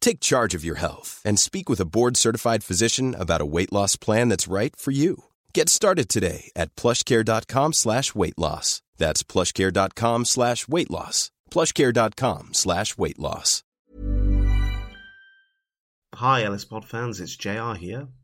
Take charge of your health and speak with a board-certified physician about a weight loss plan that's right for you. Get started today at plushcare.com slash weight loss. That's plushcare.com slash weight loss. plushcare.com slash weight loss. Hi, Ellis Pod fans, it's JR here.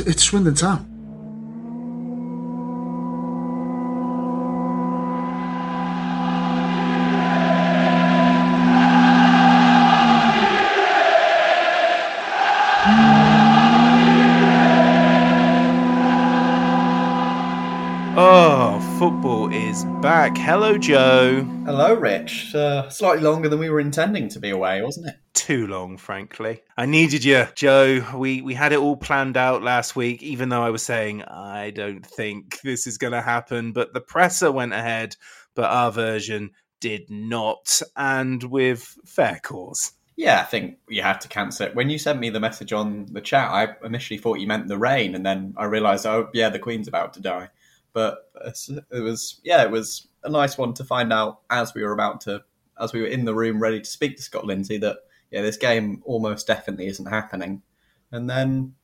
it's, it's Swindon Town. Is back. Hello, Joe. Hello, Rich. Uh, slightly longer than we were intending to be away, wasn't it? Too long, frankly. I needed you, Joe. We we had it all planned out last week, even though I was saying I don't think this is going to happen. But the presser went ahead, but our version did not, and with fair cause. Yeah, I think you had to cancel it. When you sent me the message on the chat, I initially thought you meant the rain, and then I realised, oh, yeah, the Queen's about to die. But it was, yeah, it was a nice one to find out as we were about to, as we were in the room ready to speak to Scott Lindsey that, yeah, this game almost definitely isn't happening. And then,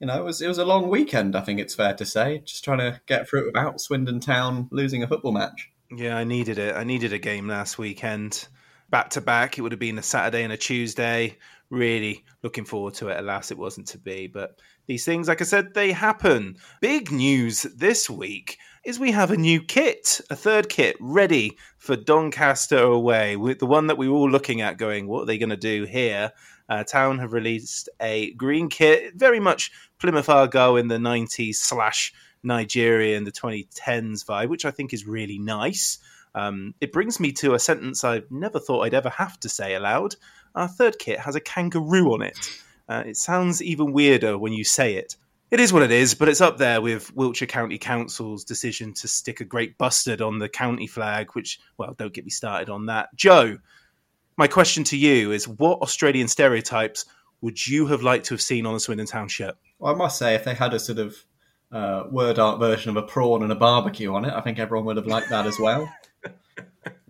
you know, it was it was a long weekend. I think it's fair to say, just trying to get through it without Swindon Town losing a football match. Yeah, I needed it. I needed a game last weekend. Back to back, it would have been a Saturday and a Tuesday. Really looking forward to it. Alas, it wasn't to be. But these things, like I said, they happen. Big news this week is we have a new kit, a third kit ready for Doncaster away. The one that we were all looking at, going, what are they going to do here? Uh, Town have released a green kit, very much Plymouth Argyle in the 90s slash Nigeria in the 2010s vibe, which I think is really nice. Um, it brings me to a sentence I never thought I'd ever have to say aloud. Our third kit has a kangaroo on it. Uh, it sounds even weirder when you say it. It is what it is, but it's up there with Wiltshire County Council's decision to stick a great bustard on the county flag, which, well, don't get me started on that. Joe, my question to you is what Australian stereotypes would you have liked to have seen on a Swindon Town shirt? Well, I must say, if they had a sort of uh, word art version of a prawn and a barbecue on it, I think everyone would have liked that as well.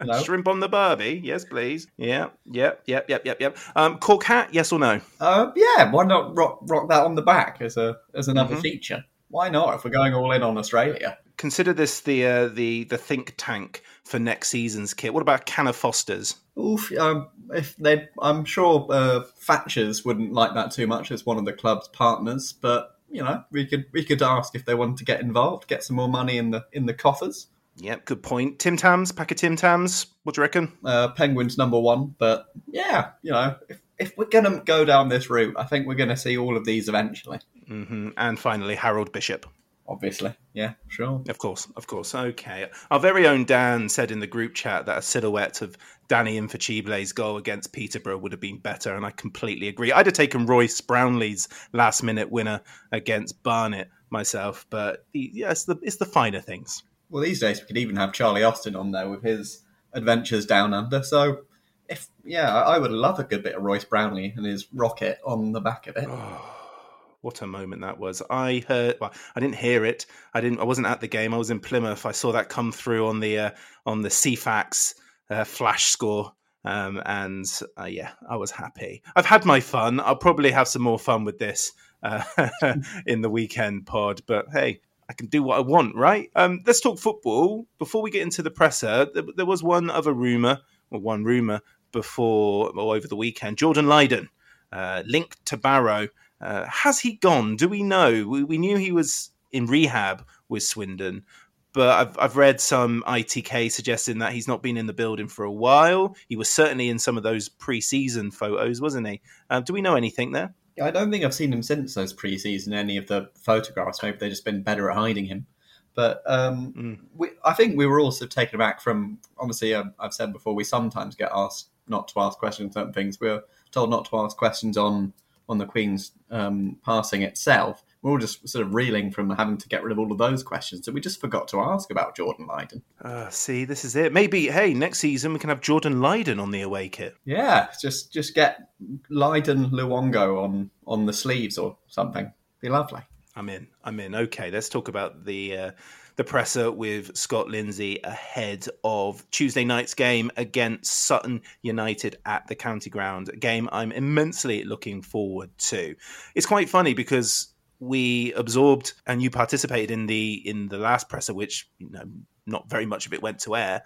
Know? Shrimp on the barbie, yes, please. Yeah, yep, yep, yep, yep, yep. Um, cork hat, yes or no? Uh, yeah, why not rock, rock that on the back as a as another Mhm. feature? Why not? If we're going all in on Australia, Consider this the uh, the the think tank for next season's kit. What about can of Fosters? Oof, um, if they, I'm sure uh, Thatchers wouldn't like that too much as one of the club's partners. But you know, we could we could ask if they wanted to get involved, get some more money in the in the coffers. Yep, good point. Tim Tams, pack of Tim Tams. What do you reckon? Uh, Penguins number one, but yeah, you know, if if we're gonna go down this route, I think we're gonna see all of these eventually. hmm And finally, Harold Bishop. Obviously, yeah, sure. Of course, of course. Okay. Our very own Dan said in the group chat that a silhouette of Danny Invincibile's goal against Peterborough would have been better, and I completely agree. I'd have taken Royce Brownlie's last minute winner against Barnet myself. But yeah, it's the it's the finer things. Well, these days we could even have Charlie Austin on there with his adventures down under. So, if yeah, I would love a good bit of Royce Brownlie and his rocket on the back of it. What a moment that was! I heard. Well, I didn't hear it. I didn't. I wasn't at the game. I was in Plymouth. I saw that come through on the uh, on the Ceefax uh, flash score. Um, and uh, yeah, I was happy. I've had my fun. I'll probably have some more fun with this uh, in the weekend pod. But hey, I can do what I want, right? Um, let's talk football. Before we get into the presser, there, there was one other rumor, or one rumor before or over the weekend. Jordan Lyden, uh, linked to Barrow. Uh, has he gone? Do we know? We, we knew he was in rehab with Swindon, but I've, I've read some ITK suggesting that he's not been in the building for a while. He was certainly in some of those pre-season photos, wasn't he? Uh, do we know anything there? I don't think I've seen him since those pre-season. Any of the photographs, maybe they've just been better at hiding him. But um, mm. we, I think we were also taken aback from. Obviously, uh, I've said before, we sometimes get asked not to ask questions on things. We're told not to ask questions on on the Queen's um, passing itself we're all just sort of reeling from having to get rid of all of those questions that we just forgot to ask about Jordan Lyden. Uh, see, this is it. Maybe, hey, next season we can have Jordan Lyden on the away kit. Yeah, just just get Lyden Luongo on on the sleeves or something. Be lovely. I'm in. I'm in. Okay, let's talk about the uh, the presser with Scott Lindsey ahead of Tuesday night's game against Sutton United at the County Ground. A game I'm immensely looking forward to. It's quite funny because we absorbed and you participated in the in the last presser, which you know not very much of it went to air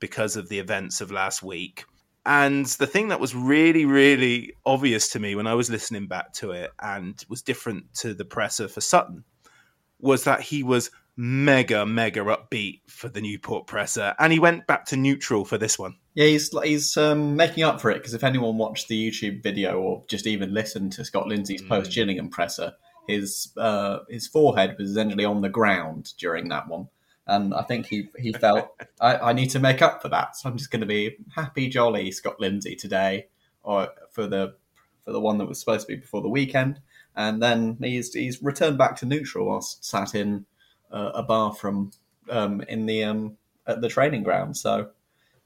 because of the events of last week. And the thing that was really, really obvious to me when I was listening back to it and was different to the presser for Sutton was that he was mega, mega upbeat for the Newport presser, and he went back to neutral for this one. Yeah, he's he's um, making up for it because if anyone watched the YouTube video or just even listened to Scott Lindsey's mm. post Gillingham presser, his uh, his forehead was essentially on the ground during that one. And I think he he felt I, I need to make up for that, so I'm just going to be happy, jolly Scott Lindsey today, or for the for the one that was supposed to be before the weekend, and then he's he's returned back to neutral whilst sat in uh, a bar from um, in the um, at the training ground. So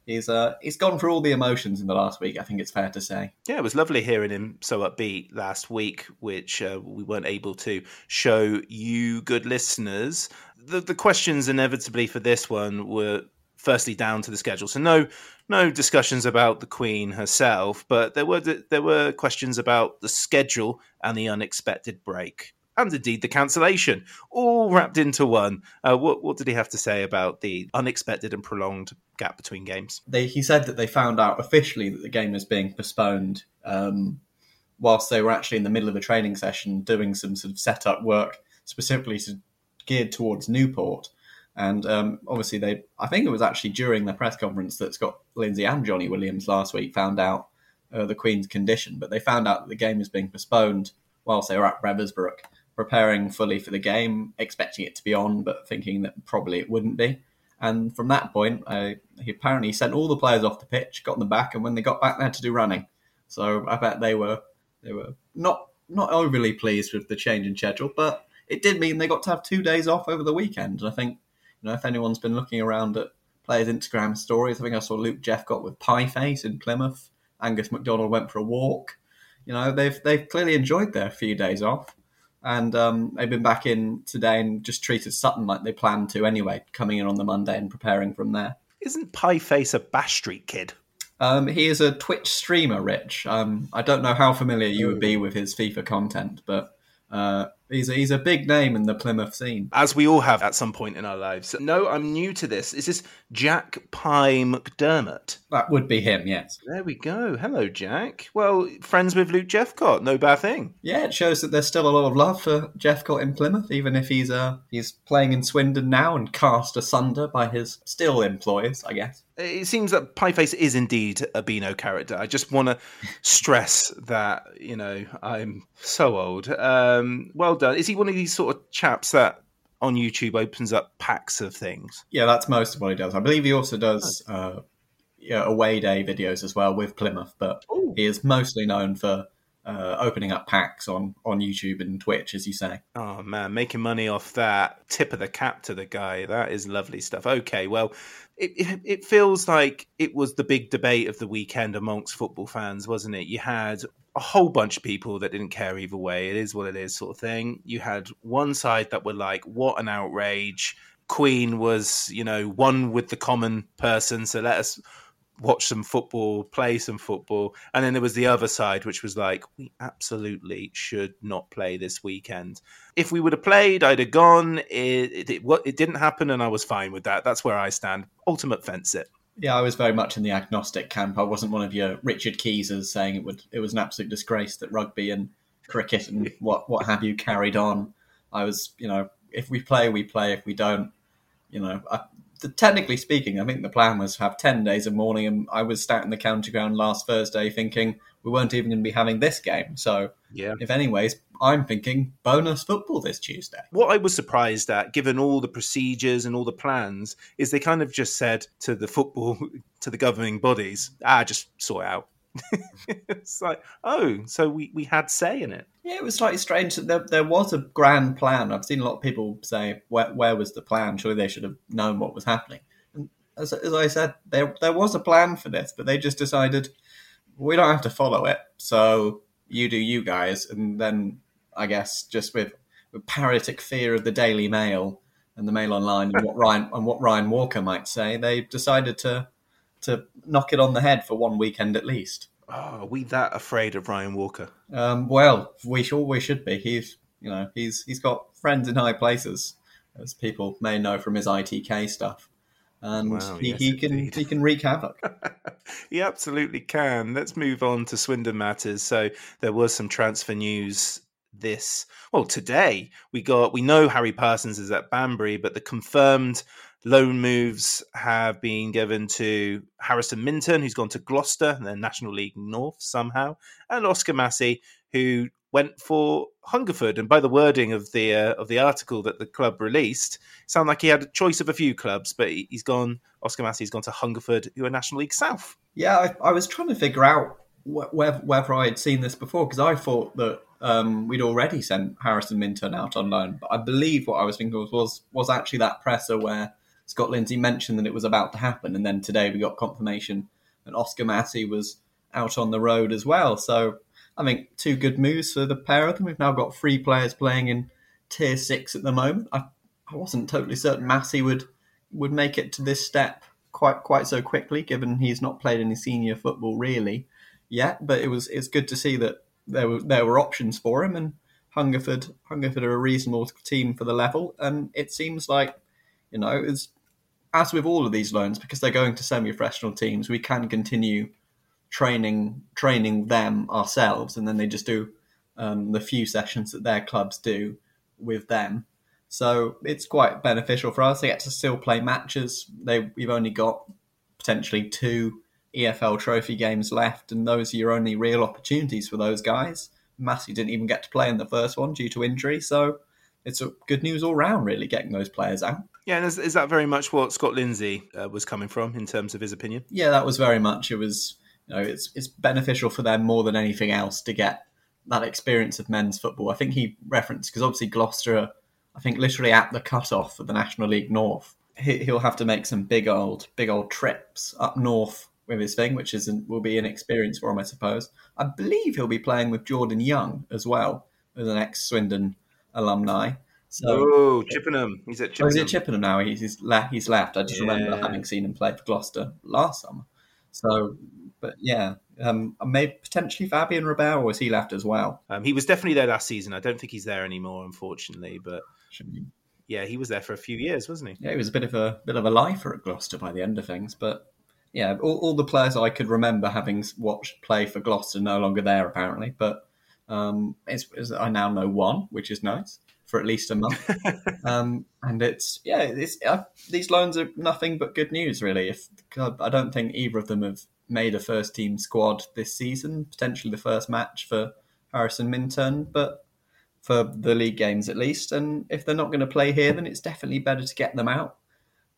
he's uh, he's gone through all the emotions in the last week. I think it's fair to say. Yeah, it was lovely hearing him so upbeat last week, which uh, we weren't able to show you, good listeners. The the questions inevitably for this one were firstly down to the schedule, so no no discussions about the Queen herself, but there were there were questions about the schedule and the unexpected break and indeed the cancellation, all wrapped into one. Uh, what, what did he have to say about the unexpected and prolonged gap between games? They, he said that they found out officially that the game was being postponed um, whilst they were actually in the middle of a training session doing some sort of setup work specifically to, geared towards Newport. And um, obviously, they I think it was actually during the press conference that Scott Lindsey and Jonny Williams last week found out uh, the Queen's condition, but they found out that the game was being postponed whilst they were at Ravensbrück preparing fully for the game, expecting it to be on, but thinking that probably it wouldn't be. And from that point, he apparently sent all the players off the pitch, got them back, and when they got back, they had to do running. So I bet they were they were not not overly pleased with the change in schedule, but it did mean they got to have two days off over the weekend. And I think you know if anyone's been looking around at players' Instagram stories, I think I saw Luke Jephcott with pie face in Plymouth. Angus MacDonald went for a walk. You know they've they've clearly enjoyed their few days off and um, they've been back in today and just treated Sutton like they planned to anyway, coming in on the Monday and preparing from there. Isn't Pieface a Bash Street kid? Um, he is a Twitch streamer, Rich. Um, I don't know how familiar you would be with his FIFA content, but uh, He's a, he's a big name in the Plymouth scene. As we all have at some point in our lives. No, I'm new to this. Is this Jack Pye McDermott? That would be him, yes. There we go. Hello, Jack. Well, friends with Luke Jephcott. No bad thing. Yeah, it shows that there's still a lot of love for Jephcott in Plymouth, even if he's uh, he's playing in Swindon now and cast asunder by his still employers, I guess. It seems that Pieface is indeed a Beano character. I just want to stress that, you know, I'm so old. Um, well done. Is he one of these sort of chaps that on YouTube opens up packs of things? Yeah, that's most of what he does. I believe he also does uh, yeah, away day videos as well with Plymouth, but Ooh. he is mostly known for uh, opening up packs on on YouTube and Twitch, as you say. Oh man, making money off that tip of the cap to the guy. That is lovely stuff. Okay, well, it, it, it feels like it was the big debate of the weekend amongst football fans, wasn't it? You had a whole bunch of people that didn't care either way. It is what it is, sort of thing. You had one side that were like, "What an outrage!" Queen was, you know, one with the common person, so let us watch some football, play some football. And then there was the other side, which was like, we absolutely should not play this weekend. If we would have played, I'd have gone. It, it, it, it didn't happen, and I was fine with that. That's where I stand. Ultimate fence it. Yeah, I was very much in the agnostic camp. I wasn't one of your Richard Keysers saying it would it was an absolute disgrace that rugby and cricket and what what have you carried on. I was, you know, if we play, we play. If we don't, you know, I, the, technically speaking, I think the plan was to have 10 days of mourning, and I was sat in the county ground last Thursday thinking we weren't even going to be having this game. So, yeah. if anyways, I'm thinking bonus football this Tuesday. What I was surprised at, given all the procedures and all the plans, is they kind of just said to the football, to the governing bodies, ah, just sort it out. it's like, oh, so we, we had say in it. Yeah, it was slightly strange. There, there was a grand plan. I've seen a lot of people say, where, where was the plan? Surely they should have known what was happening. And as, as I said, there, there was a plan for this, but they just decided, we don't have to follow it. So you do you guys. And then I guess just with, with paralytic fear of the Daily Mail and the Mail Online and what Ryan and what Ryan Walker might say, they decided to to knock it on the head for one weekend at least. Oh, are we that afraid of Ryan Walker? Um, well, we should we should be. He's you know he's he's got friends in high places, as people may know from his ITK stuff, and Wow, he, yes, he can indeed. he can wreak havoc. he absolutely can. Let's move on to Swindon matters. So there was some transfer news this well today. We got we know Harry Parsons is at Banbury, but the confirmed loan moves have been given to Harrison Minturn, who's gone to Gloucester, the National League North somehow, and Oscar Massey, who went for Hungerford. And by the wording of the uh, of the article that the club released, it sounded like he had a choice of a few clubs, but he- he's gone. Oscar Massey's gone to Hungerford, who are National League South. Yeah, I, I was trying to figure out wh- whether, whether I had seen this before because I thought that um, we'd already sent Harrison Minturn out on loan, but I believe what I was thinking was was, was actually that presser where Scott Lindsey mentioned that it was about to happen, and then today we got confirmation that Oscar Massey was out on the road as well. So I think two good moves for the pair of them. We've now got three players playing in tier six at the moment. I, I wasn't totally certain Massey would would make it to this step quite quite so quickly, given he's not played any senior football really yet. But it was it's good to see that there were there were options for him, and Hungerford Hungerford are a reasonable team for the level, and it seems like you know it's as with all of these loans because they're going to semi-professional teams, we can continue training training them ourselves, and then they just do um, the few sessions that their clubs do with them. So it's quite beneficial for us. They get to still play matches. They we've only got potentially two EFL trophy games left, and those are your only real opportunities for those guys. Massey didn't even get to play in the first one due to injury, so it's good news all round, really, getting those players out. Yeah, and is, is that very much what Scott Lindsey uh, was coming from in terms of his opinion? Yeah, that was very much. It was, you know, it's it's beneficial for them more than anything else to get that experience of men's football. I think he referenced because obviously Gloucester, I think, literally at the cut-off of the National League North. He, he'll have to make some big old, big old trips up north with his thing, which is will be an experience for him, I suppose. I believe he'll be playing with Jordan Young as well, as an ex-Swindon alumni. So. Oh, Chippenham. He's at Oh, Chippenham. is it Chippenham now? He's he's, le- he's left. I just remember having seen him play for Gloucester last summer. So, but yeah, um, maybe potentially Fabien Robert, or has he left as well? Um, he was definitely there last season. I don't think he's there anymore, unfortunately. But yeah, he was there for a few years, wasn't he? Yeah, he was a bit of a bit of a lifer at Gloucester by the end of things. But yeah, all, all the players I could remember having watched play for Gloucester no longer there apparently. But um, it's, it's, I now know one, which is nice for at least a month. um, and it's yeah, it's uh, these loans are nothing but good news, really. If I don't think either of them have made a first team squad this season, potentially the first match for Harrison Minturn, but for the league games at least. And if they're not going to play here, then it's definitely better to get them out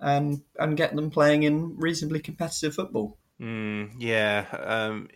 and and get them playing in reasonably competitive football. Mm, yeah. Um,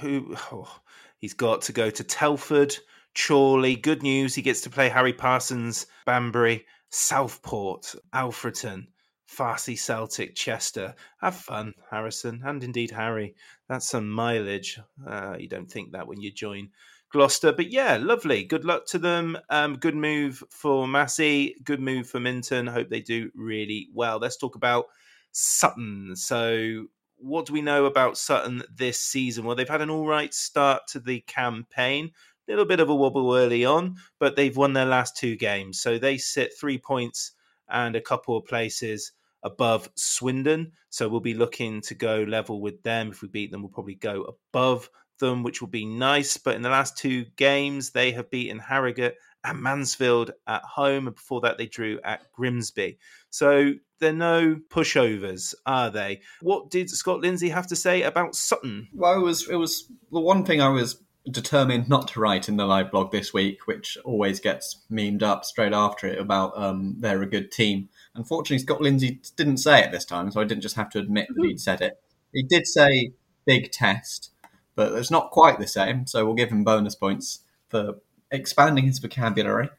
who? oh, He's got to go to Telford, Chorley. Good news, he gets to play Harry Parsons, Banbury, Southport, Alfreton. Farsley Celtic, Chester. Have fun, Harrison, and indeed Harry. That's some mileage. Uh, you don't think that when you join Gloucester, but yeah, lovely. Good luck to them. Um, good move for Massey. Good move for Minturn. Hope they do really well. Let's talk about Sutton. So, what do we know about Sutton this season? Well, they've had an all right start to the campaign. Little bit of a wobble early on, but they've won their last two games. So they sit three points and a couple of places above Swindon. So we'll be looking to go level with them. If we beat them, we'll probably go above them, which will be nice. But in the last two games, they have beaten Harrogate and Mansfield at home. And before that, they drew at Grimsby. So they're no pushovers, are they? What did Scott Lindsey have to say about Sutton? Well, it was it was the one thing I was determined not to write in the live blog this week, which always gets memed up straight after it about um, they're a good team. Unfortunately, Scott Lindsey didn't say it this time, so I didn't just have to admit that he'd said it. He did say big test, but it's not quite the same, so we'll give him bonus points for expanding his vocabulary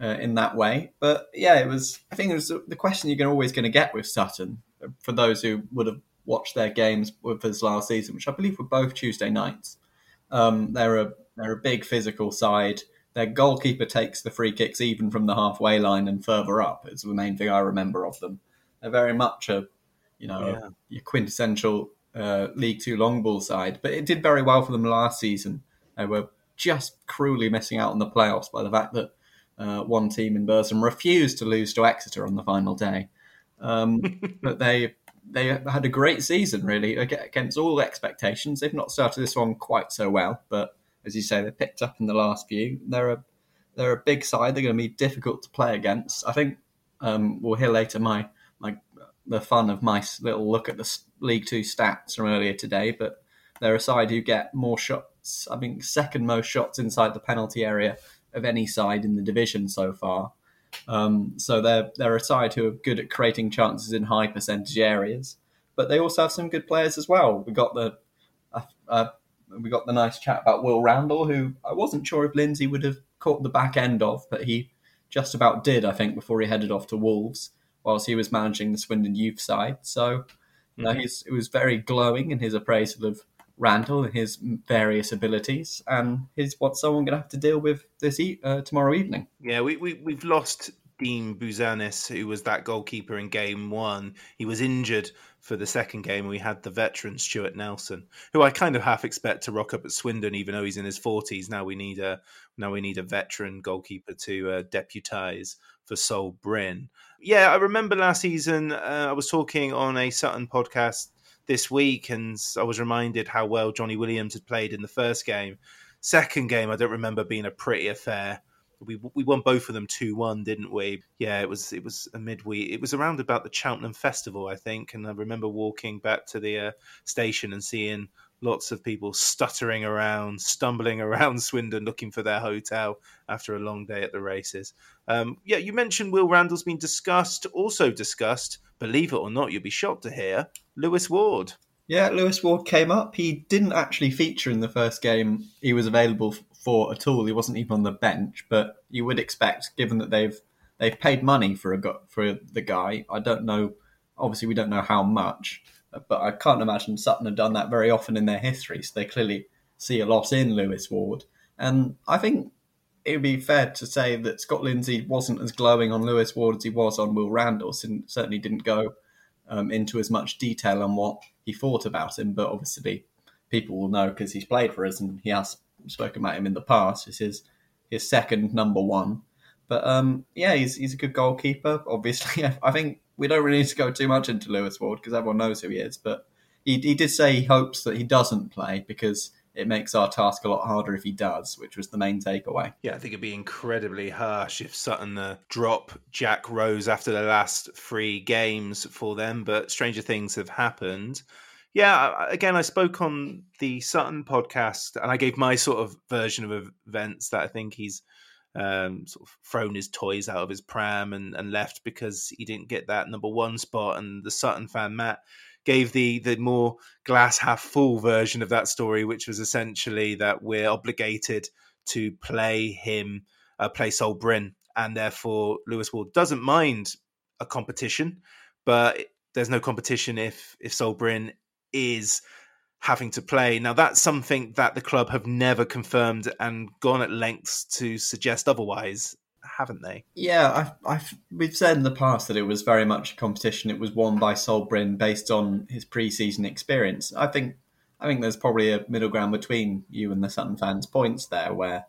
uh, in that way. But yeah, it was. I think it was the question you're always going to get with Sutton for those who would have watched their games with us last season, which I believe were both Tuesday nights. Um, they're a they're a big physical side. Their goalkeeper takes the free kicks even from the halfway line and further up. It's the main thing I remember of them. They're very much a you know yeah. your quintessential uh, League Two long ball side, but it did very well for them last season. They were just cruelly missing out on the playoffs by the fact that uh, one team in Burslem refused to lose to Exeter on the final day. Um, but they they had a great season, really, against all expectations. They've not started this one quite so well, but as you say, they picked up in the last few. They're a they're a big side. They're going to be difficult to play against. I think um, we'll hear later my my the fun of my little look at the League Two stats from earlier today, but they're a side who get more shots. I think second most shots inside the penalty area of any side in the division so far. Um, so they're they're a side who are good at creating chances in high percentage areas, but they also have some good players as well. We got the uh, uh, we got the nice chat about Will Randall, who I wasn't sure if Lindsey would have caught the back end of, but he just about did, I think, before he headed off to Wolves, whilst he was managing the Swindon youth side. So, you know, mm-hmm. he's, it was very glowing in his appraisal of Randall and his various abilities, and he's what someone going to have to deal with this e- uh, tomorrow evening. Yeah, we, we we've lost Dean Bouzanis, who was that goalkeeper in game one. He was injured for the second game. We had the veteran Stuart Nelson, who I kind of half expect to rock up at Swindon, even though he's in his forties. Now we need a now we need a veteran goalkeeper to uh, deputise for Sol Brynn. Yeah, I remember last season uh, I was talking on a Sutton podcast this week, and I was reminded how well Jonny Williams had played in the first game. Second game, I don't remember being a pretty affair we we won both of them two one, didn't we? Yeah, it was it was a midweek. It was around about the Cheltenham Festival, I think, and I remember walking back to the uh, station and seeing lots of people stuttering around, stumbling around Swindon looking for their hotel after a long day at the races. Um, yeah, you mentioned Will Randall's been discussed, also discussed. Believe it or not, you'll be shocked to hear Lewis Ward. Yeah, Lewis Ward came up. He didn't actually feature in the first game he was available for at all. He wasn't even on the bench, but you would expect, given that they've they've paid money for a for the guy. I don't know. Obviously, we don't know how much, but I can't imagine Sutton have done that very often in their history. So they clearly see a lot in Lewis Ward, and I think it would be fair to say that Scott Lindsey wasn't as glowing on Lewis Ward as he was on Will Randall. And certainly didn't go um, into as much detail on what he thought about him, but obviously people will know because he's played for us and he has spoken about him in the past. It's his his second number one. But um, yeah, he's he's a good goalkeeper. Obviously, I think we don't really need to go too much into Lewis Ward because everyone knows who he is. But he he did say he hopes that he doesn't play because it makes our task a lot harder if he does, which was the main takeaway. Yeah, I think it'd be incredibly harsh if Sutton drop Jack Rose after the last three games for them. But stranger things have happened. Yeah, again, I spoke on the Sutton podcast and I gave my sort of version of events that I think he's um, sort of thrown his toys out of his pram and, and left because he didn't get that number one spot. And the Sutton fan Matt gave the the more glass half full version of that story, which was essentially that we're obligated to play him, uh, play Sol Brynn, and therefore Lewis Ward doesn't mind a competition, but there's no competition if if Sol Brynn is having to play. Now that's something that the club have never confirmed and gone at lengths to suggest otherwise, haven't they? Yeah, I've, I've we've said in the past that it was very much a competition. It was won by Sol Brynn based on his pre-season experience. I think I think there's probably a middle ground between you and the Sutton fans' points there, where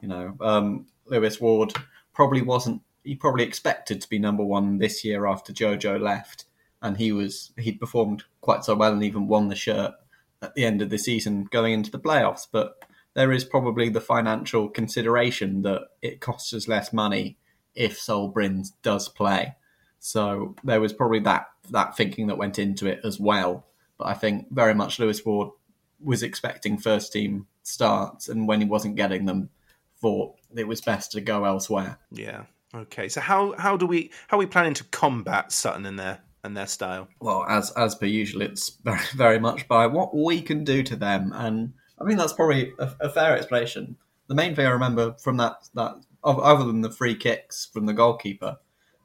you know um, Lewis Ward probably wasn't. He probably expected to be number one this year after Jojo left, and he was he'd performed quite so well and even won the shirt at the end of the season going into the playoffs. But there is probably the financial consideration that it costs us less money if Sol Brynn does play. So there was probably that that thinking that went into it as well. But I think very much Lewis Ward was expecting first team starts, and when he wasn't getting them, thought it was best to go elsewhere. Yeah. Okay. So how how do we how are we planning to combat Sutton in their and their style? Well, as as per usual, it's very very much by what we can do to them, and I think that's probably a, a fair explanation. The main thing I remember from that that other than the free kicks from the goalkeeper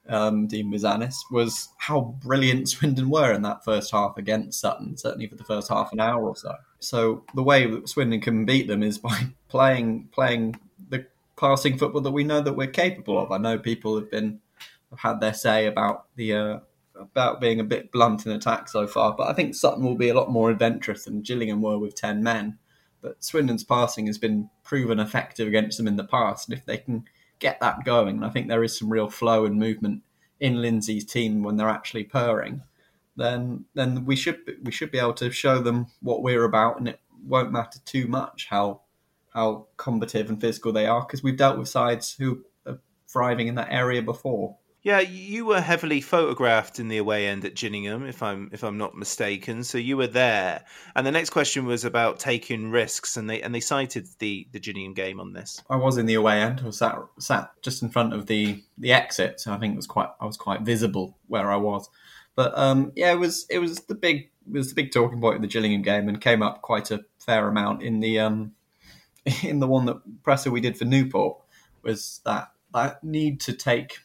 um, Dean Bouzanis, was how brilliant Swindon were in that first half against Sutton, certainly for the first half an hour or so. So the way that Swindon can beat them is by playing playing the passing football that we know that we're capable of. I know people have been have had their say about the uh, about being a bit blunt in attack so far, but I think Sutton will be a lot more adventurous than Gillingham were with ten men. But Swindon's passing has been proven effective against them in the past, and if they can get that going. And I think there is some real flow and movement in Lindsey's team when they're actually purring. Then, then we should we should be able to show them what we're about, and it won't matter too much how how combative and physical they are because we've dealt with sides who are thriving in that area before. Yeah, you were heavily photographed in the away end at Gillingham, if I'm if I'm not mistaken. So you were there. And the next question was about taking risks, and they and they cited the the Gillingham game on this. I was in the away end. I was sat sat just in front of the the exit, so I think it was quite I was quite visible where I was. But um, yeah, it was it was the big it was the big talking point of the Gillingham game, and came up quite a fair amount in the um in the one that presser we did for Newport was that that need to take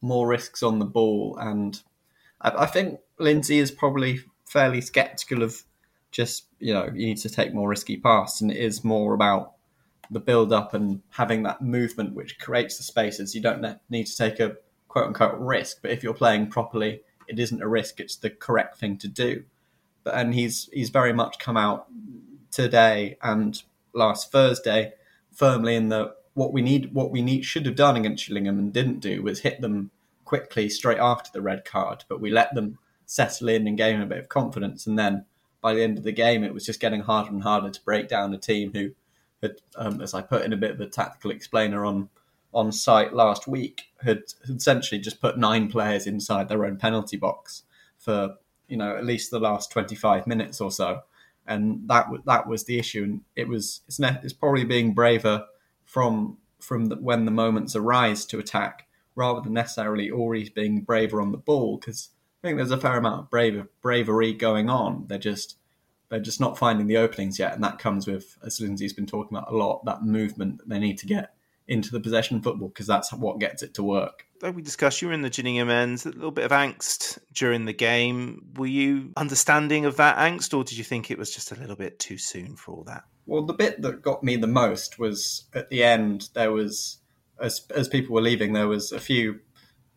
more risks on the ball. And I, I think Lindsey is probably fairly sceptical of just, you know, you need to take more risky passes. And it is more about the build up and having that movement which creates the spaces. You don't need to take a quote unquote risk, but if you're playing properly, it isn't a risk. It's the correct thing to do. But and he's he's very much come out today and last Thursday firmly in the what we need, what we need should have done against Gillingham and didn't do was hit them quickly straight after the red card, but we let them settle in and gain a bit of confidence. And then by the end of the game, it was just getting harder and harder to break down a team who had, um, as I put in a bit of a tactical explainer on on site last week, had essentially just put nine players inside their own penalty box for you know at least the last twenty five minutes or so, and that that was the issue. And it was it's, ne- it's probably being braver from from the, when the moments arise to attack rather than necessarily always being braver on the ball because I think there's a fair amount of brave, bravery going on. They're just they're just not finding the openings yet, and that comes with, as Lindsey's been talking about a lot, that movement that they need to get into the possession football because that's what gets it to work. Like we discussed, you were in the Gillingham ends, a little bit of angst during the game. Were you understanding of that angst, or did you think it was just a little bit too soon for all that? Well, the bit that got me the most was at the end. There was, as as people were leaving, there was a few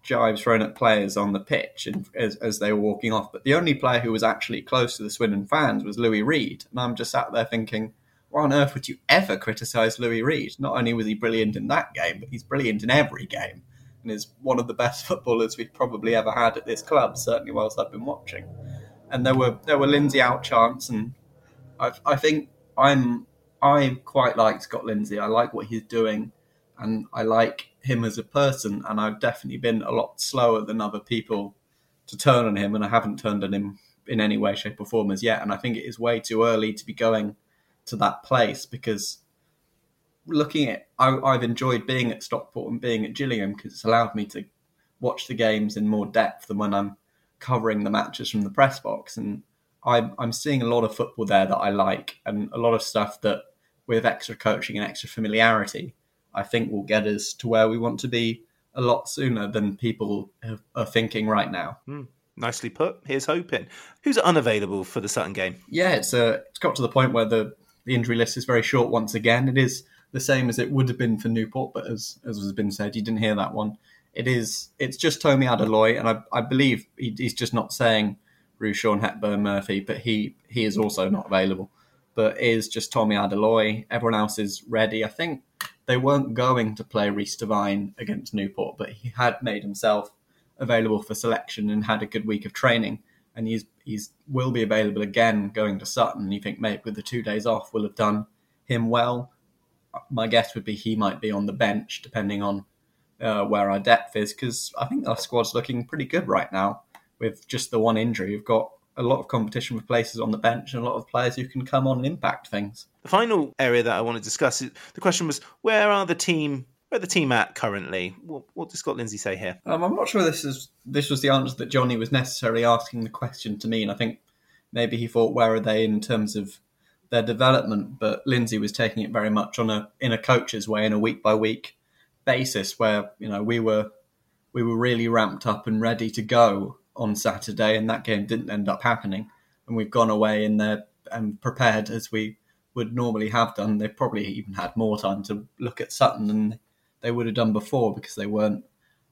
jibes thrown at players on the pitch and, as, as they were walking off. But the only player who was actually close to the Swindon fans was Louis Reed, and I'm just sat there thinking, why on earth would you ever criticise Louis Reed? Not only was he brilliant in that game, but he's brilliant in every game, and is one of the best footballers we've probably ever had at this club. Certainly, whilst I've been watching. And there were there were Lindsey out chants, and I, I think I'm I quite like Scott Lindsey. I like what he's doing, and I like him as a person. And I've definitely been a lot slower than other people to turn on him, and I haven't turned on him in any way, shape, or form as yet. And I think it is way too early to be going to that place because looking at, I, I've enjoyed being at Stockport and being at Gillingham because it's allowed me to watch the games in more depth than when I'm covering the matches from the press box. And I'm, I'm seeing a lot of football there that I like and a lot of stuff that with extra coaching and extra familiarity, I think will get us to where we want to be a lot sooner than people are thinking right now. Mm, nicely put. Here's hoping. Who's unavailable for the Sutton game? Yeah, it's uh, it's got to the point where the, the injury list is very short once again. It is the same as it would have been for Newport, but as as has been said, you didn't hear that one. It is it's just Tomi Adeloye, and I, I believe he, he's just not saying Sean Hepburn Murphy, but he he is also not available. But is just Tomi Adeloye. Everyone else is ready. I think they weren't going to play Reece Devine against Newport, but he had made himself available for selection and had a good week of training. And he's he's will be available again going to Sutton. You think maybe with the two days off will have done him well. My guess would be he might be on the bench depending on uh, where our depth is because I think our squad's looking pretty good right now with just the one injury. We've got a lot of competition for places on the bench and a lot of players who can come on and impact things. The final area that I want to discuss is the question was where are the team where the team at currently? What, what does Scott Lindsey say here? Um, I'm not sure this is this was the answer that Johnny was necessarily asking the question to me, and I think maybe he thought where are they in terms of their development, but Lindsey was taking it very much on a in a coach's way, in a week by week basis, where you know we were we were really ramped up and ready to go on Saturday, and that game didn't end up happening. And we've gone away in there and prepared as we would normally have done. They probably even had more time to look at Sutton than they would have done before because they weren't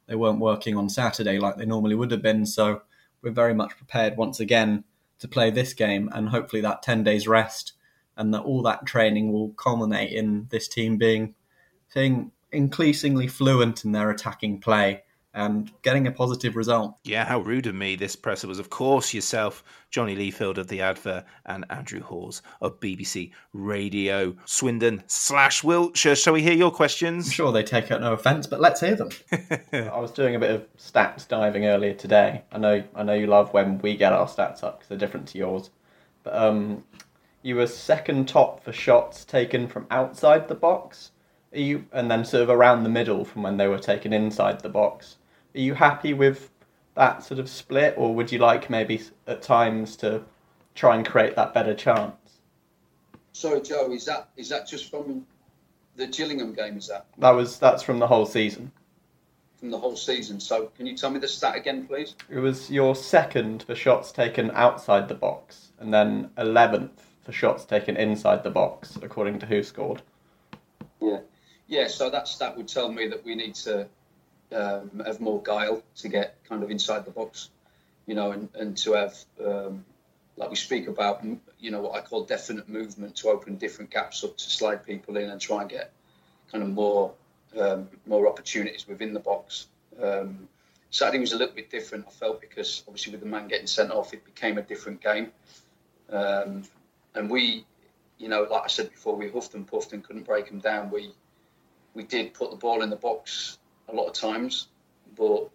they weren't working on Saturday like they normally would have been. So we're very much prepared once again to play this game, and hopefully that ten days rest and that all that training will culminate in this team being being increasingly fluent in their attacking play and getting a positive result. Yeah, how rude of me. This presser was, of course, yourself, Johnny Leafield of the Adver, and Andrew Hawes of BBC Radio Swindon slash Wiltshire. Shall we hear your questions? I'm sure they take out no offence, but let's hear them. I was doing a bit of stats diving earlier today. I know, I know you love when we get our stats up because they're different to yours. But um, you were second top for shots taken from outside the box. Are you, and then sort of around the middle from when they were taken inside the box. Are you happy with that sort of split, or would you like maybe at times to try and create that better chance? Sorry, Joe. Is that is that just from the Gillingham game? Is that that was that's from the whole season? From the whole season. So can you tell me the stat again, please? It was your second for shots taken outside the box, and then eleventh for shots taken inside the box, according to WhoScored. Yeah, yeah. So that stat would tell me that we need to um, have more guile to get kind of inside the box, you know, and, and to have, um, like we speak about, you know, what I call definite movement to open different gaps up to slide people in and try and get kind of more um, more opportunities within the box. Um, Saturday was a little bit different, I felt, because obviously with the man getting sent off, it became a different game. Um, and we, you know, like I said before, we huffed and puffed and couldn't break them down. We we did put the ball in the box a lot of times, but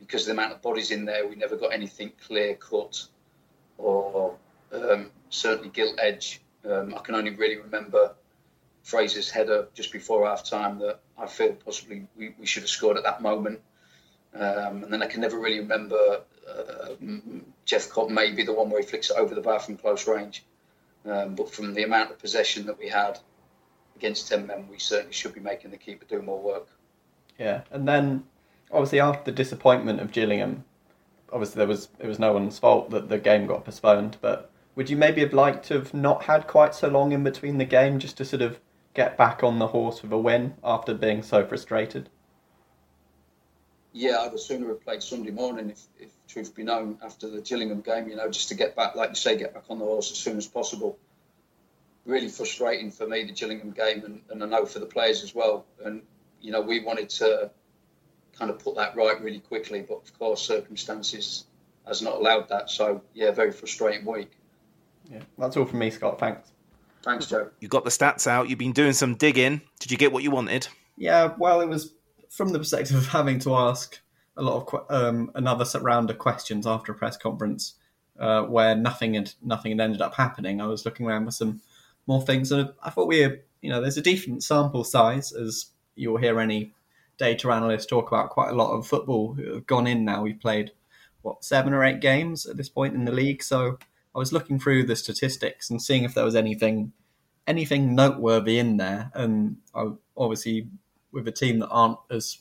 because of the amount of bodies in there, we never got anything clear cut or um, certainly gilt edge. Um, I can only really remember Fraser's header just before half time that I feel possibly we, we should have scored at that moment. Um, and then I can never really remember uh, Jephcott maybe the one where he flicks it over the bar from close range. Um, but from the amount of possession that we had against 10 men, we certainly should be making the keeper do more work. Yeah, and then obviously after the disappointment of Gillingham, obviously there was it was no one's fault that the game got postponed. But would you maybe have liked to have not had quite so long in between the game just to sort of get back on the horse with a win after being so frustrated? Yeah, I'd have sooner have played Sunday morning if, if truth be known after the Gillingham game. You know, just to get back, like you say, get back on the horse as soon as possible. Really frustrating for me the Gillingham game, and, and I know for the players as well. And you know, we wanted to kind of put that right really quickly, but of course, circumstances has not allowed that. So, yeah, very frustrating week. Yeah, that's all from me, Scott. Thanks. Thanks, Joe. You got the stats out. You've been doing some digging. Did you get what you wanted? Yeah, well, it was from the perspective of having to ask a lot of um, another round of questions after a press conference uh, where nothing had nothing had ended up happening. I was looking around for some more things. And I thought we, you know, there's a decent sample size as you'll hear any data analysts talk about. Quite a lot of football who have gone in now. We've played what seven or eight games at this point in the league, so I was looking through the statistics and seeing if there was anything anything noteworthy in there. And I, obviously, with a team that aren't as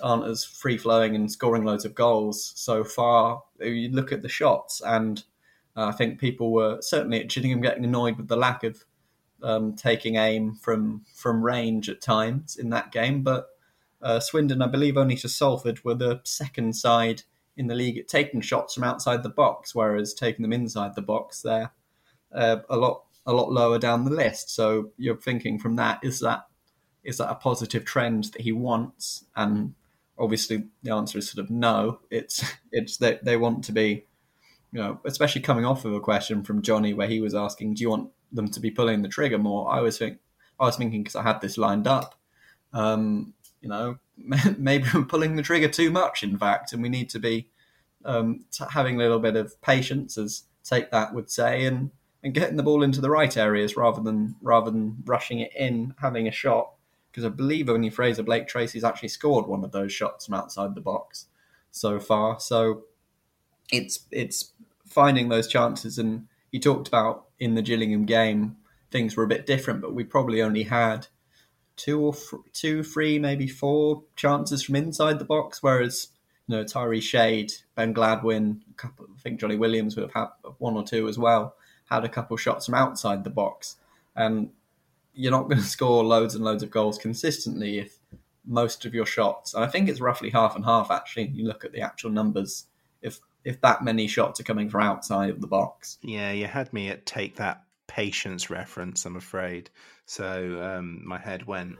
aren't as free flowing and scoring loads of goals so far, you look at the shots, and uh, I think people were certainly at Gillingham getting annoyed with the lack of um, taking aim from from range at times in that game. But uh, Swindon, I believe, only to Salford were the second side in the league at taking shots from outside the box, whereas taking them inside the box, they're uh, a lot a lot lower down the list. So you're thinking from that is that is that a positive trend that he wants? And obviously the answer is sort of no. It's it's that they want to be, you know, especially coming off of a question from Johnny where he was asking, do you want them to be pulling the trigger more? I was think I was thinking because I had this lined up. Um, you know, maybe we're pulling the trigger too much, in fact, and we need to be um, having a little bit of patience, as Take That would say, and and getting the ball into the right areas rather than rather than rushing it in, having a shot. Because I believe only Frazer Blake Tracy's actually scored one of those shots from outside the box so far. So it's it's finding those chances. And he talked about in the Gillingham game things were a bit different, but we probably only had two or f- two, three, maybe four chances from inside the box, whereas you know Tyrese Shade, Ben Gladwin, couple, I think Johnny Williams would have had one or two as well had a couple shots from outside the box. And you're not going to score loads and loads of goals consistently if most of your shots, and I think it's roughly half and half actually, you look at the actual numbers, if if that many shots are coming from outside of the box. Yeah, you had me at take that patience reference, I'm afraid. So um, my head went.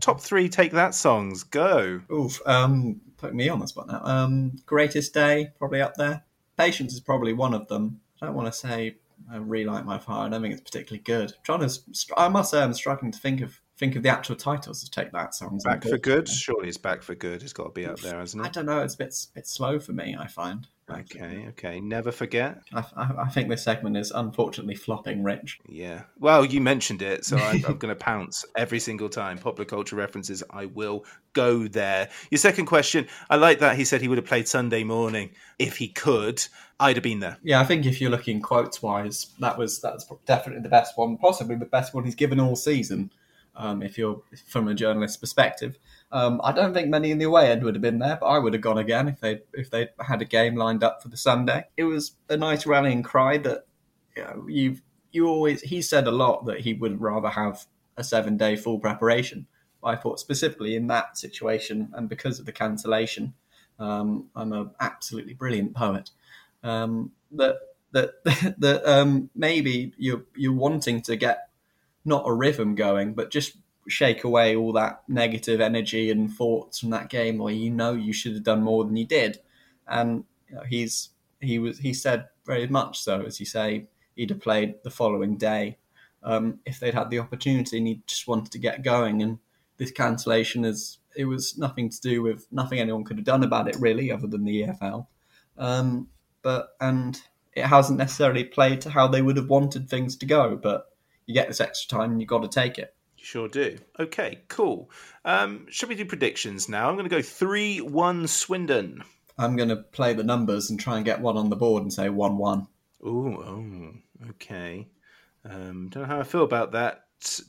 Top three take that songs, go. Oof, um, put me on the spot now. Um, greatest day, probably up there. Patience is probably one of them. I don't want to say I like my fire. I don't think it's particularly good. John is. I must say, I'm struggling to think of think of the actual titles to take that song. Back for good. Surely it's back for good. It's got to be up there, hasn't it? I don't know. It's a bit bit slow for me. I find. Okay, okay. Never forget. I, I, I, think this segment is unfortunately flopping, Rich. Yeah. Well, you mentioned it, so I, I'm going to pounce every single time. Popular culture references, I will go there. Your second question, I like that he said he would have played Sunday morning if he could. I'd have been there. Yeah, I think if you're looking quotes wise, that was that's definitely the best one, possibly the best one he's given all season. Um, if you're from a journalist's perspective, um, I don't think many in the away end would have been there, but I would have gone again if they if they had a game lined up for the Sunday. It was a nice rallying cry that you know, you've you always he said a lot that he would rather have a seven day full preparation. I thought specifically in that situation and because of the cancellation, um, I'm an absolutely brilliant poet um, that that that um, maybe you're you're wanting to get not a rhythm going, but just shake away all that negative energy and thoughts from that game where you know you should have done more than you did. And you know, he's he was he said very much so, as you say, he'd have played the following day um, if they'd had the opportunity and he just wanted to get going. And this cancellation is it was nothing to do with nothing anyone could have done about it really, other than the EFL. Um, but and it hasn't necessarily played to how they would have wanted things to go. But you get this extra time and you've got to take it. You sure do. Okay, cool. Um, should we do predictions now? I'm going to go 3 1 Swindon. I'm going to play the numbers and try and get one on the board and say 1 1. Ooh, oh, okay. Um, don't know how I feel about that.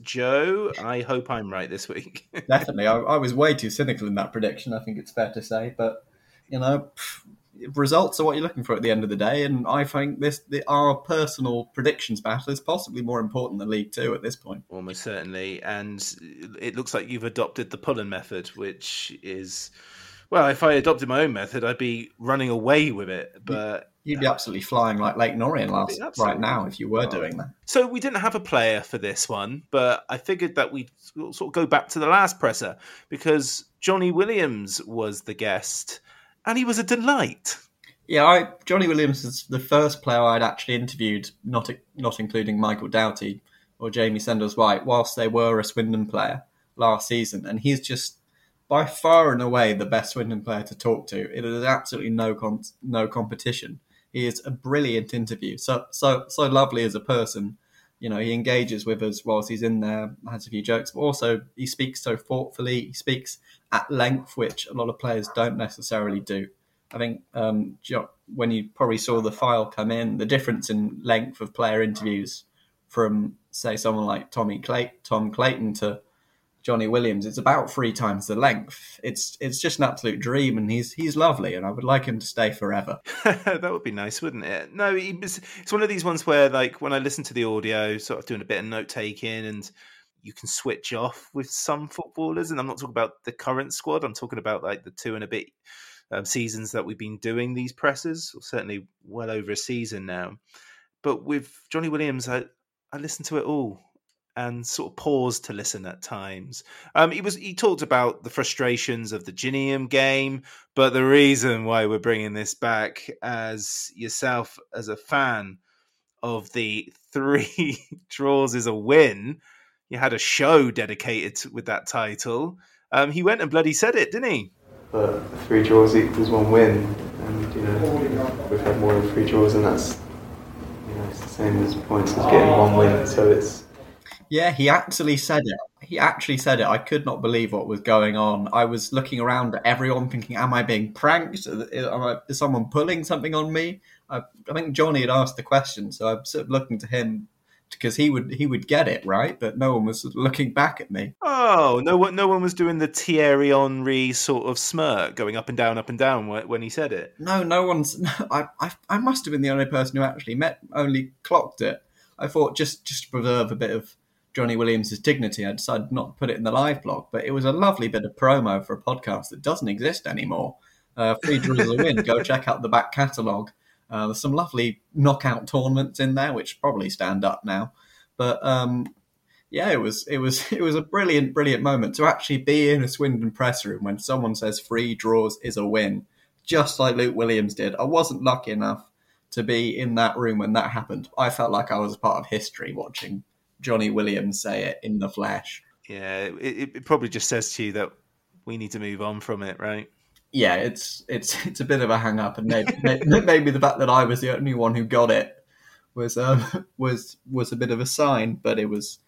Joe, I hope I'm right this week. Definitely. I, I, was way too cynical in that prediction, I think it's fair to say. But, you know, results are what you're looking for at the end of the day, and I think this the, our personal predictions battle is possibly more important than League Two at this point. Almost certainly, and it looks like you've adopted the Pullen method, which is well, if I adopted my own method, I'd be running away with it, but. You'd be absolutely flying like Leyton Orient last right now if you were doing that. So we didn't have a player for this one, but I figured that we'd sort of go back to the last presser because Johnny Williams was the guest and he was a delight. Yeah, I, Johnny Williams is the first player I'd actually interviewed, not not including Michael Doughty or Jamie Sendles White, whilst they were a Swindon player last season, and he's just by far and away the best Swindon player to talk to. It is absolutely no con- no competition. He is a brilliant interview, so so so lovely as a person. You know, he engages with us whilst he's in there, has a few jokes, but also he speaks so thoughtfully. He speaks at length, which a lot of players don't necessarily do. I think um, when you probably saw the file come in, the difference in length of player interviews from, say, someone like Tommy Clay- Tom Clayton to Johnny Williams, it's about three times the length. It's it's just an absolute dream, and he's he's lovely, and I would like him to stay forever. that would be nice, wouldn't it? No, it's one of these ones where, like, when I listen to the audio, sort of doing a bit of note taking, and you can switch off with some footballers, and I'm not talking about the current squad. I'm talking about like the two and a bit um, seasons that we've been doing these presses, certainly well over a season now. But with Johnny Williams, I I listened to it all and sort of paused to listen at times. Um, he was he talked about the frustrations of the Gillingham game, but the reason why we're bringing this back as yourself as a fan of the three draws is a win. You had a show dedicated with that title. Um, he went and bloody said it, didn't he? But three draws equals one win, and you know we've had more than three draws, and that's you know it's the same as points as getting one win. So it's yeah, he actually said it. He actually said it. I could not believe what was going on. I was looking around at everyone thinking, am I being pranked? Is someone pulling something on me? I, I think Johnny had asked the question, so I'm sort of looking to him because he would he would get it right, but no one was looking back at me. Oh, no one no one was doing the Thierry Henry sort of smirk, going up and down, up and down when he said it. No, no one's. No, I, I I must have been the only person who actually met only clocked it. I thought just just to preserve a bit of Johnny Williams' dignity, I decided not to put it in the live blog. But it was a lovely bit of promo for a podcast that doesn't exist anymore. Uh, free a win. Go check out the back catalogue. Uh, there's some lovely knockout tournaments in there, which probably stand up now. But um, yeah, it was it was it was a brilliant, brilliant moment to actually be in a Swindon press room when someone says free draws is a win, just like Luke Williams did. I wasn't lucky enough to be in that room when that happened. I felt like I was a part of history watching Johnny Williams say it in the flesh. Yeah, it, it probably just says to you that we need to move on from it, right? Yeah, it's it's it's a bit of a hang up, and maybe maybe the fact that I was the only one who got it was um, was was a bit of a sign, but it was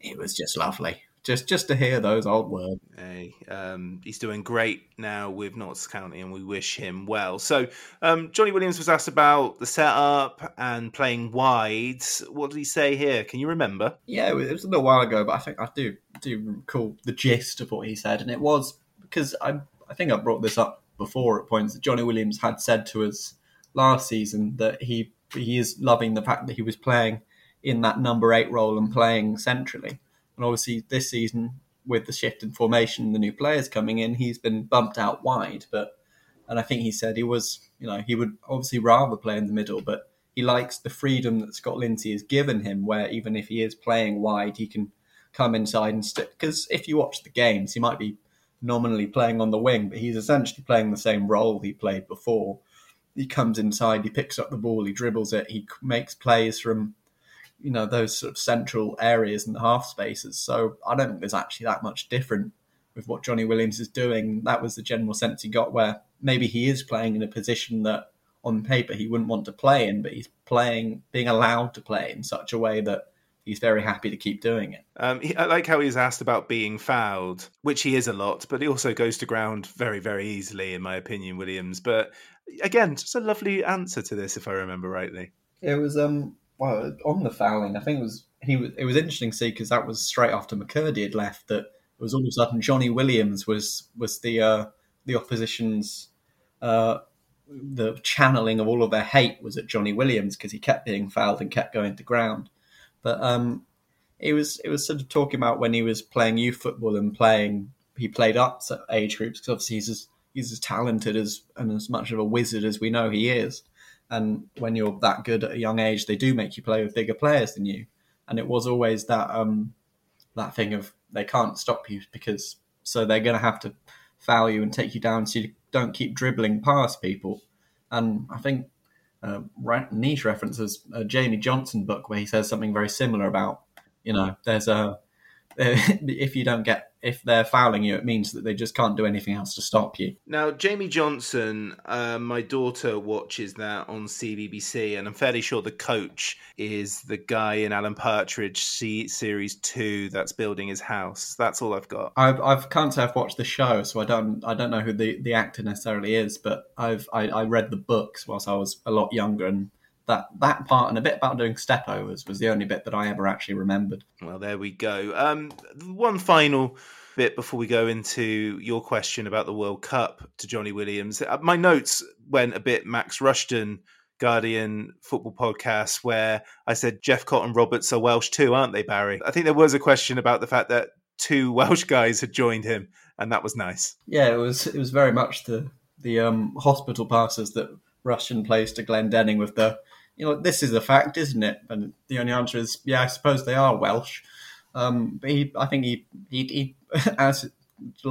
it was just lovely just just to hear those old words. Hey, um, he's doing great now with Notts County, and we wish him well. So, um, Johnny Williams was asked about the setup and playing wide. What did he say here? Can you remember? Yeah, it was a little while ago, but I think I do do recall the gist of what he said, and it was because I I think I brought this up before at points that Johnny Williams had said to us last season that he he is loving the fact that he was playing in that number eight role and playing centrally and obviously, this season, with the shift in formation, the new players coming in, he's been bumped out wide. But and I think he said he was, you know, he would obviously rather play in the middle, but he likes the freedom that Scott Lindsey has given him, where even if he is playing wide, he can come inside and stick. Because if you watch the games, he might be nominally playing on the wing, but he's essentially playing the same role he played before. He comes inside, he picks up the ball, he dribbles it, he makes plays from you know those sort of central areas and the half spaces. So I don't think there's actually that much different with what Johnny Williams is doing. That was the general sense he got where maybe he is playing in a position that on paper he wouldn't want to play in, but he's playing, being allowed to play in such a way that he's very happy to keep doing it. Um, he, I like how he's asked about being fouled, which he is a lot, but he also goes to ground very, very easily, in my opinion, Williams. But again, just a lovely answer to this, if I remember rightly. It was um well, on the fouling, I think it was he was. It was interesting to see because that was straight after McKirdy had left. That it was all of a sudden Johnny Williams was was the uh, the opposition's uh, the channeling of all of their hate was at Johnny Williams because he kept being fouled and kept going to ground. But um, it was it was sort of talking about when he was playing youth football and playing. He played up age groups because obviously he's as he's as talented as and as much of a wizard as we know he is. And when you're that good at a young age, they do make you play with bigger players than you. And it was always that um, that thing of they can't stop you because so they're going to have to foul you and take you down so you don't keep dribbling past people. And I think uh, niche references a Jamie Johnson book where he says something very similar about you know there's a if you don't get if they're fouling you, it means that they just can't do anything else to stop you. Now, Jamie Johnson, uh, my daughter watches that on CBBC, and I'm fairly sure the coach is the guy in Alan Partridge C- series two that's building his house. That's all I've got. I've, I've can't say I've watched the show, so I don't I don't know who the, the actor necessarily is, but I've I, I read the books whilst I was a lot younger, and that that part and a bit about doing stepovers was the only bit that I ever actually remembered. Well, there we go. Um, one final bit before we go into your question about the World Cup to Johnny Williams. Uh, my notes went a bit Max Rushden. Guardian football podcast where I said Jephcott and Roberts are Welsh too, aren't they, Barry? I think there was a question about the fact that two Welsh guys had joined him, and that was nice. Yeah, it was. It was very much the the um, hospital passes that Rushden plays to Glendenning with the you know, this is a fact, isn't it? And the only answer is, yeah, I suppose they are Welsh. Um, but he, I think he, he, he, as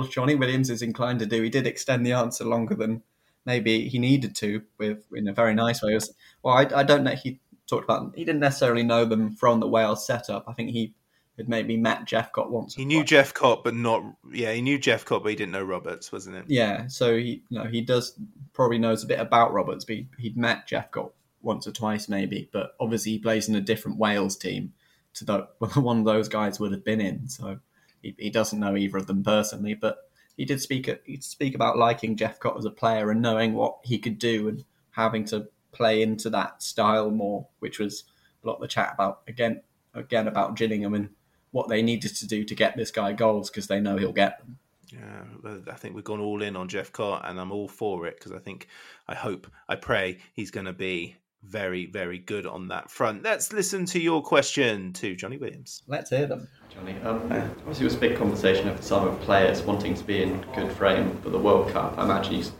Johnny Williams is inclined to do, he did extend the answer longer than maybe he needed to, with in a very nice way. Was, well, I, I don't know. He talked about he didn't necessarily know them from the Wales setup. I think he had maybe met Jephcott once. He knew Jephcott, but not yeah. He knew Jephcott, but he didn't know Roberts, wasn't it? Yeah, so he you know he does probably knows a bit about Roberts, but he, he'd met Jephcott once or twice maybe, but obviously he plays in a different Wales team to the one those guys would have been in. So he, he doesn't know either of them personally, but he did speak he speak about liking Jephcott as a player and knowing what he could do and having to play into that style more, which was a lot of the chat about again again about Gillingham and what they needed to do to get this guy goals because they know he'll get them. Yeah, I think we've gone all in on Jeff Jephcott, and I'm all for it because I think, I hope, I pray he's going to be very, very good on that front. Let's listen to your question to Johnny Williams. Let's hear them. Johnny, um, obviously, it was a big conversation over the summer of players wanting to be in good frame for the World Cup. I imagine you're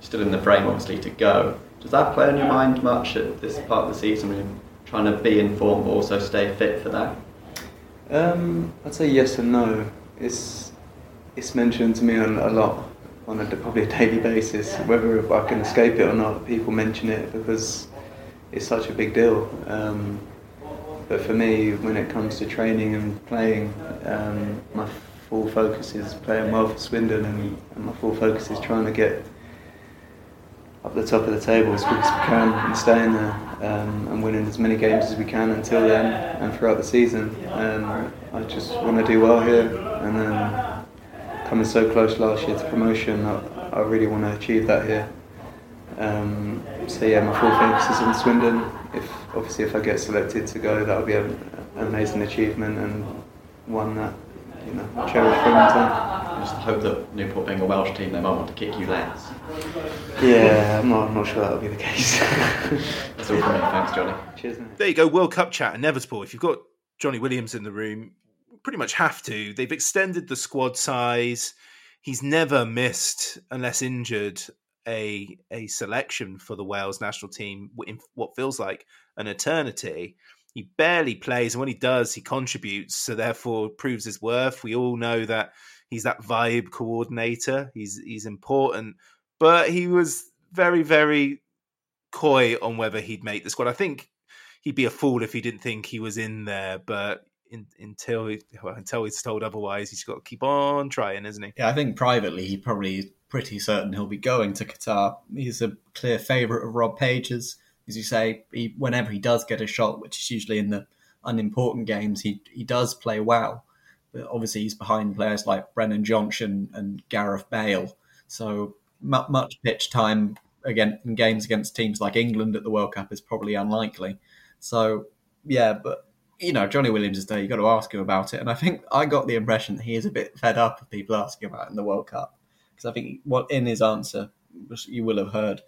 still in the frame, obviously, to go. Does that play on your mind much at this part of the season when you're trying to be in form but also stay fit for that? Um, I'd say yes and no. It's it's mentioned to me on, a lot on a probably a daily basis, whether I can escape it or not. People mention it because it's such a big deal. Um, but for me, when it comes to training and playing, um, my full focus is playing well for Swindon, and, and, my full focus is trying to get up the top of the table as quick as we can and staying there um, and winning as many games as we can until then and throughout the season. Um, I just want to do well here, and then coming so close last year to promotion, I, I really want to achieve that here. Um, so yeah, my full focus is on Swindon. If obviously if I get selected to go, that'll be an amazing achievement and one that you know I cherish for a long time. I just hope that Newport being a Welsh team, they might want to kick you less. Yeah, I'm not, I'm not sure that'll be the case. That's all great. Thanks, Johnny. Cheers. Mate. There you go. World Cup chat inevitable. If you've got Johnny Williams in the room, pretty much have to. They've extended the squad size. He's never missed, unless injured, a a selection for the Wales national team in what feels like an eternity. He barely plays, and when he does, he contributes. So therefore, proves his worth. We all know that he's that vibe coordinator. He's he's important, but he was very very coy on whether he'd make the squad. I think he'd be a fool if he didn't think he was in there, but in, until well, until he's told otherwise, he's got to keep on trying, isn't he? Yeah, I think privately he probably pretty certain he'll be going to Qatar. He's a clear favourite of Rob Page's. As you say, he, whenever he does get a shot, which is usually in the unimportant games, he he does play well. But obviously, he's behind players like Brennan Johnson and Gareth Bale. So much pitch time again in games against teams like England at the World Cup is probably unlikely. So yeah, but you know, Johnny Williams is there. You got to ask him about it, and I think I got the impression that he is a bit fed up of people asking about it in the World Cup because I think what in his answer, which you will have heard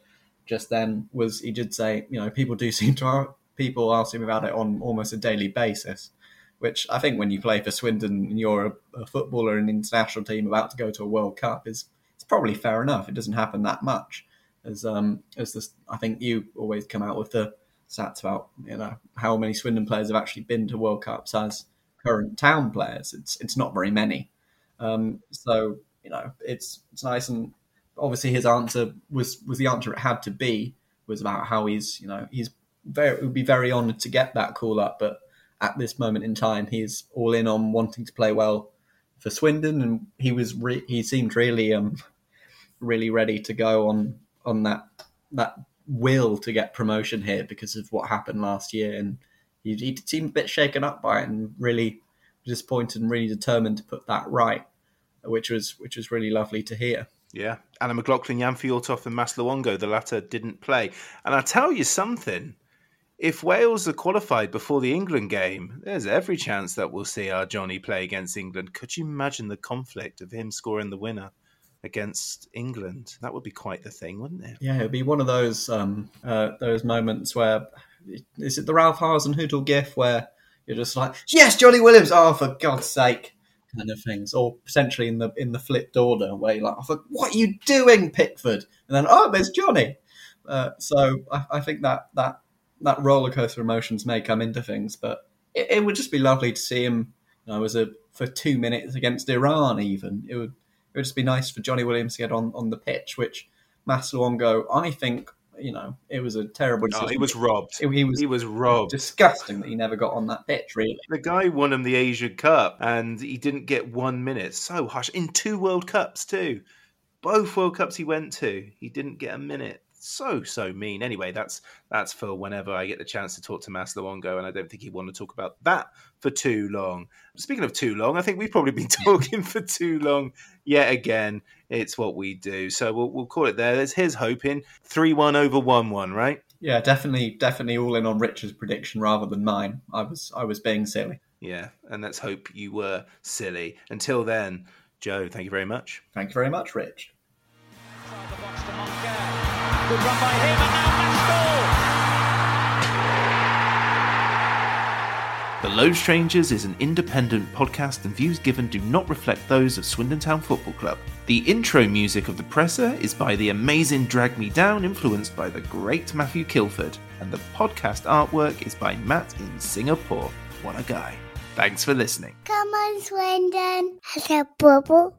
just then, was he did say, you know, people do seem to people ask him about it on almost a daily basis. Which I think when you play for Swindon and you're a, a footballer in an international team about to go to a World Cup is it's probably fair enough. It doesn't happen that much, as um as this. I think you always come out with the stats about you know how many Swindon players have actually been to World Cups as current town players. It's it's not very many. Um, so you know, it's it's nice. And obviously his answer was was the answer it had to be was about how he's you know he's very would be very honoured to get that call up, but at this moment in time, he's all in on wanting to play well for Swindon, and he was re- he seemed really um really ready to go on on that that will to get promotion here because of what happened last year, and he, he seemed a bit shaken up by it and really disappointed and really determined to put that right, which was which was really lovely to hear. Yeah, Alan McLoughlin, Jan Fjortoft, and Mas Luongo, the latter didn't play. And I tell you something, if Wales are qualified before the England game, there's every chance that we'll see our Johnny play against England. Could you imagine the conflict of him scoring the winner against England? That would be quite the thing, wouldn't it? Yeah, it'd be one of those um, uh, those moments where is it the Ralph Hasenhüttl gif where you're just like, yes, Johnny Williams. Oh, for God's sake! Kind of things, or potentially in the in the flipped order where you're like, oh, "What are you doing, Pickford?" And then, "Oh, there's Johnny." Uh, so I, I, think that that that roller coaster emotions may come into things, but it, it, would just be lovely to see him. You know, as a for two minutes against Iran, even it would it would just be nice for Johnny Williams to get on on the pitch, which Mas Luongo, I think, you know, it was a terrible decision. No, he was robbed. It, he was he was robbed. Disgusting that he never got on that pitch. Really, the guy won him the Asia Cup, and he didn't get one minute. So harsh in two World Cups too. Both World Cups he went to, he didn't get a minute so so mean. Anyway, that's that's for whenever I get the chance to talk to Mas Luongo, and I don't think he'd want to talk about that for too long. Speaking of too long, I think we've probably been talking for too long yet again. It's what we do, so we'll, we'll call it there. There's his hoping three one over one one, right? Yeah, definitely, definitely all in on Richard's prediction rather than mine. I was I was being silly. Yeah, and let's hope you were silly. Until then, Joe, thank you very much. Thank you very much, Rich. Good run by him, and now The Low Strangers is an independent podcast, and views given do not reflect those of Swindon Town Football Club. The intro music of The Presser is by the amazing Drag Me Down, influenced by the great Matthew Kilford, and the podcast artwork is by Matt in Singapore. What a guy. Thanks for listening. Come on, Swindon. Has a bubble.